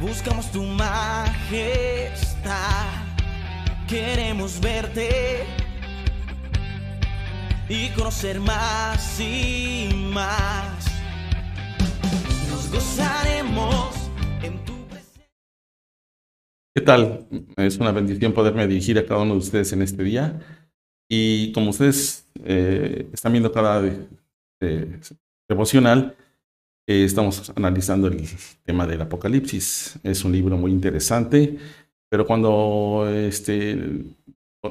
Buscamos tu majestad, queremos verte y conocer más y más. Nos gozaremos en tu presencia. ¿Qué tal? Es una bendición poderme dirigir a cada uno de ustedes en este día. Y como ustedes eh, están viendo cada eh, devocional, eh, estamos analizando el tema del Apocalipsis. Es un libro muy interesante, pero cuando este,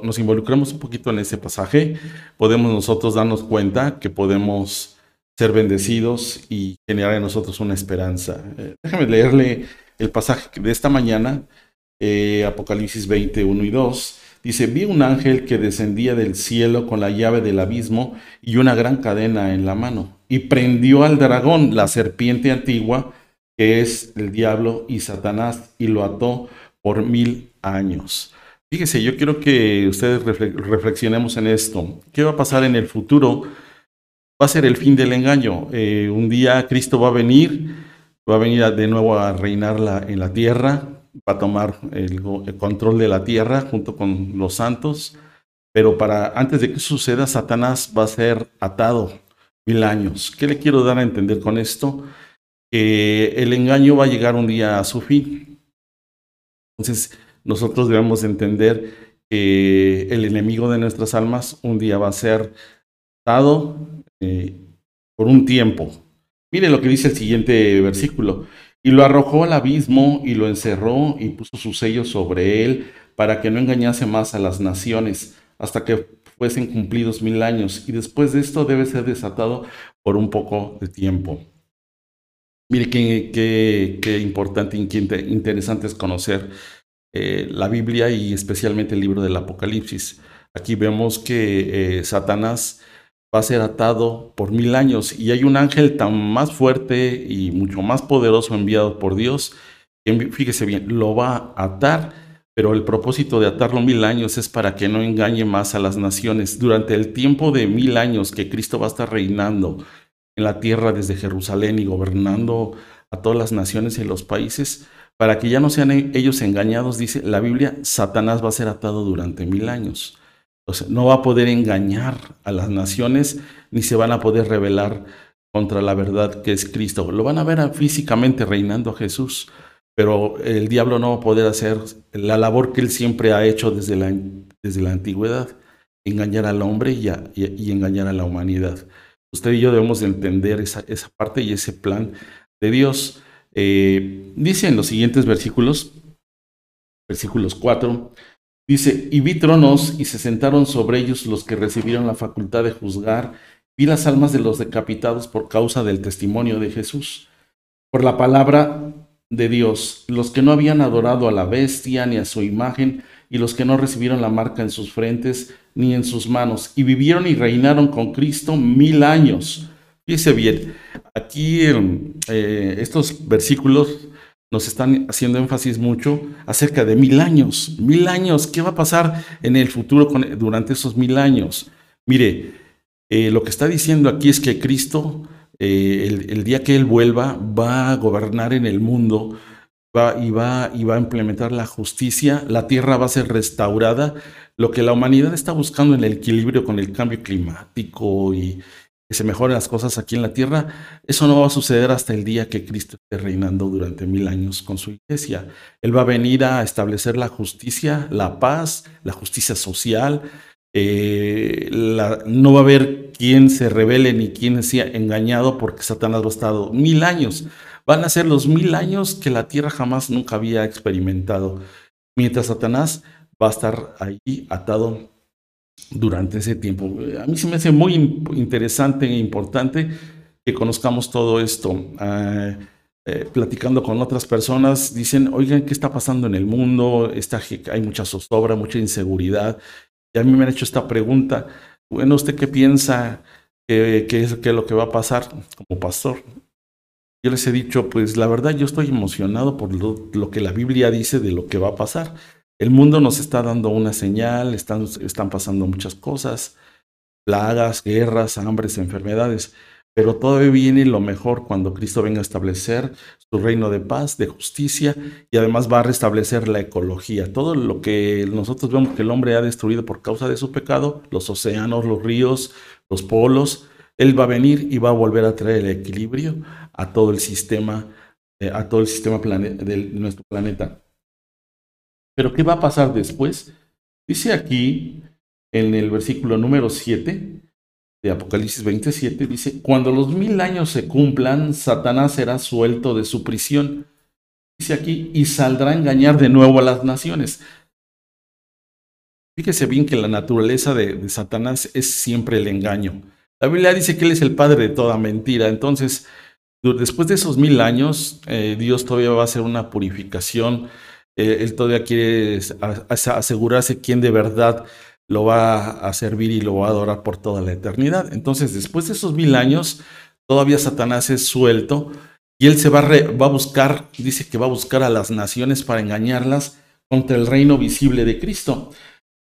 nos involucramos un poquito en ese pasaje, podemos nosotros darnos cuenta que podemos ser bendecidos y generar en nosotros una esperanza. Eh, déjame leerle el pasaje de esta mañana, eh, Apocalipsis 20, 1 y 2. Dice, vi un ángel que descendía del cielo con la llave del abismo y una gran cadena en la mano, y prendió al dragón, la serpiente antigua, que es el diablo y Satanás, y lo ató por mil años. Fíjese, yo quiero que ustedes reflexionemos en esto. ¿Qué va a pasar en el futuro? Va a ser el fin del engaño. Eh, un día Cristo va a venir, va a venir de nuevo a reinar en la tierra, va a tomar el, control de la tierra junto con los santos, pero para antes de que suceda, Satanás va a ser atado mil años. ¿Qué le quiero dar a entender con esto? Que el engaño va a llegar un día a su fin. Entonces, nosotros debemos entender que el enemigo de nuestras almas un día va a ser atado eh, por un tiempo. Mire lo que dice el siguiente versículo. Y lo arrojó al abismo y lo encerró y puso su sello sobre él para que no engañase más a las naciones hasta que fuesen cumplidos mil años. Y después de esto debe ser desatado por un poco de tiempo. Mire qué, importante y qué interesante es conocer eh, la Biblia y especialmente el libro del Apocalipsis. Aquí vemos que eh, Satanás va a ser atado por mil años y hay un ángel tan más fuerte y mucho más poderoso enviado por Dios, fíjese bien, lo va a atar, pero el propósito de atarlo mil años es para que no engañe más a las naciones. Durante el tiempo de mil años que Cristo va a estar reinando en la tierra desde Jerusalén y gobernando a todas las naciones y los países, para que ya no sean ellos engañados, dice la Biblia, Satanás va a ser atado durante mil años no va a poder engañar a las naciones ni se van a poder rebelar contra la verdad que es Cristo. Lo van a ver físicamente reinando a Jesús, pero el diablo no va a poder hacer la labor que él siempre ha hecho desde la, desde la antigüedad, engañar al hombre y, engañar a la humanidad. Usted y yo debemos entender esa, parte y ese plan de Dios. Eh, dice en los siguientes versículos, versículos 4, Dice, y vi tronos y se sentaron sobre ellos los que recibieron la facultad de juzgar. Vi las almas de los decapitados por causa del testimonio de Jesús, por la palabra de Dios, los que no habían adorado a la bestia ni a su imagen, y los que no recibieron la marca en sus frentes ni en sus manos, y vivieron y reinaron con Cristo mil años. Fíjese bien, aquí eh, estos versículos nos están haciendo énfasis mucho acerca de mil años. Mil años, ¿qué va a pasar en el futuro durante esos mil años? Mire, eh, lo que está diciendo aquí es que Cristo, eh, el, día que Él vuelva, va a gobernar en el mundo va, y, va, y va a implementar la justicia, la tierra va a ser restaurada. Lo que la humanidad está buscando en el equilibrio con el cambio climático y, que se mejoren las cosas aquí en la tierra, eso no va a suceder hasta el día que Cristo esté reinando durante mil años con su iglesia. Él va a venir a establecer la justicia, la paz, la justicia social. Eh, no va a haber quien se revele ni quien sea engañado porque Satanás va a mil años. Van a ser los mil años que la tierra jamás nunca había experimentado. Mientras Satanás va a estar ahí atado durante ese tiempo. A mí se me hace muy interesante e importante que conozcamos todo esto. Ah, eh, platicando con otras personas, dicen, oigan, ¿qué está pasando en el mundo? Está, hay mucha zozobra, mucha inseguridad. Y a mí me han hecho esta pregunta, bueno, ¿usted qué piensa que, es, lo que va a pasar como pastor? Yo les he dicho, pues la verdad yo estoy emocionado por lo que la Biblia dice de lo que va a pasar. El mundo nos está dando una señal, están, están pasando muchas cosas, plagas, guerras, hambres, enfermedades. Pero todavía viene lo mejor cuando Cristo venga a establecer su reino de paz, de justicia y además va a restablecer la ecología. Todo lo que nosotros vemos que el hombre ha destruido por causa de su pecado, los océanos, los ríos, los polos, Él va a venir y va a volver a traer el equilibrio a todo el sistema, eh, a todo el sistema de nuestro planeta. Pero ¿qué va a pasar después? Dice aquí en el versículo número 7, de Apocalipsis 27 dice, cuando los mil años se cumplan, Satanás será suelto de su prisión. Dice aquí, y saldrá a engañar de nuevo a las naciones. Fíjese bien que la naturaleza de, Satanás es siempre el engaño. La Biblia dice que Él es el padre de toda mentira. Entonces, después de esos mil años, eh, Dios todavía va a hacer una purificación. Eh, él todavía quiere asegurarse quién de verdad lo va a servir y lo va a adorar por toda la eternidad. Entonces, después de esos mil años, todavía Satanás es suelto y él se va a, va a buscar, dice que va a buscar a las naciones para engañarlas contra el reino visible de Cristo.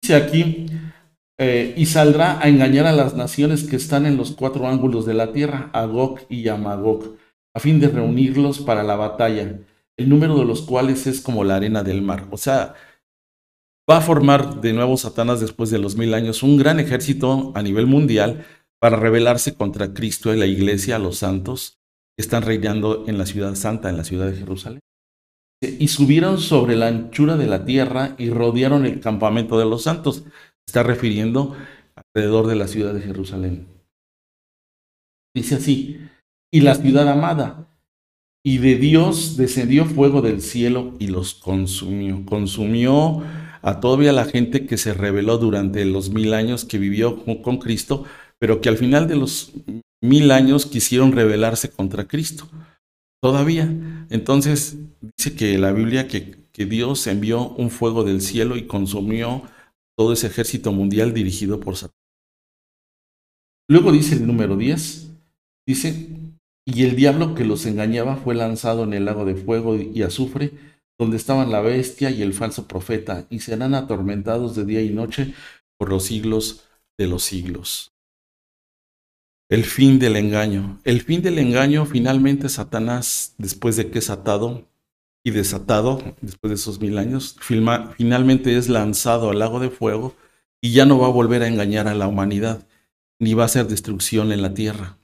Dice aquí, eh, y saldrá a engañar a las naciones que están en los cuatro ángulos de la tierra, a Gog y a Magog, a fin de reunirlos para la batalla, el número de los cuales es como la arena del mar. O sea, va a formar de nuevo Satanás después de los mil años un gran ejército a nivel mundial para rebelarse contra Cristo y la iglesia, los santos que están reinando en la ciudad santa, en la ciudad de Jerusalén. Y subieron sobre la anchura de la tierra y rodearon el campamento de los santos. Está refiriendo alrededor de la ciudad de Jerusalén. Dice así, y la ciudad amada, y de Dios descendió fuego del cielo y los consumió. Consumió a todavía la gente que se rebeló durante los mil años que vivió con Cristo, pero que al final de los mil años quisieron rebelarse contra Cristo. Todavía. Entonces dice que la Biblia que, que Dios envió un fuego del cielo y consumió todo ese ejército mundial dirigido por Satanás. Luego dice el número 10, dice, y el diablo que los engañaba fue lanzado en el lago de fuego y azufre, donde estaban la bestia y el falso profeta, y serán atormentados de día y noche por los siglos de los siglos. El fin del engaño. El fin del engaño, finalmente Satanás, después de que es atado y desatado, después de esos mil años, finalmente es lanzado al lago de fuego y ya no va a volver a engañar a la humanidad, ni va a hacer destrucción en la tierra.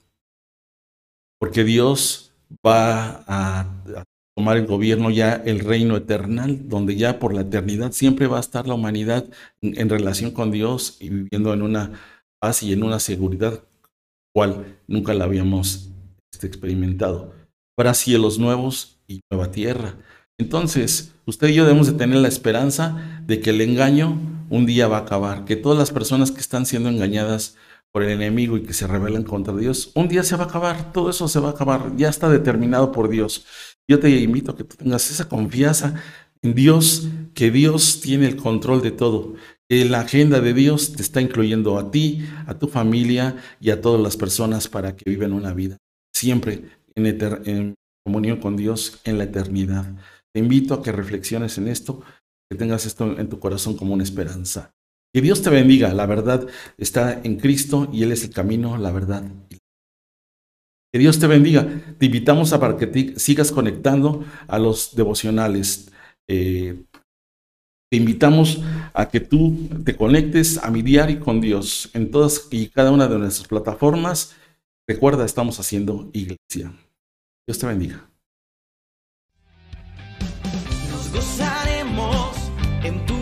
Porque Dios va a tomar el gobierno ya el reino eternal, donde ya por la eternidad siempre va a estar la humanidad en, relación con Dios y viviendo en una paz y en una seguridad cual nunca la habíamos este, experimentado. Habrá cielos nuevos y nueva tierra. Entonces, usted y yo debemos de tener la esperanza de que el engaño un día va a acabar, que todas las personas que están siendo engañadas por el enemigo y que se rebelan contra Dios, un día se va a acabar, todo eso se va a acabar, ya está determinado por Dios. Yo te invito a que tú tengas esa confianza en Dios, que Dios tiene el control de todo, que la agenda de Dios te está incluyendo a ti, a tu familia y a todas las personas para que vivan una vida siempre en, en comunión con Dios en la eternidad. Te invito a que reflexiones en esto, que tengas esto en tu corazón como una esperanza. Que Dios te bendiga. La verdad está en Cristo y Él es el camino, la verdad que Dios te bendiga. Te invitamos a que sigas conectando a los devocionales. Eh, te invitamos a que tú te conectes a mi diario con Dios en todas y cada una de nuestras plataformas. Recuerda, estamos haciendo iglesia. Dios te bendiga. Nos gozaremos en tu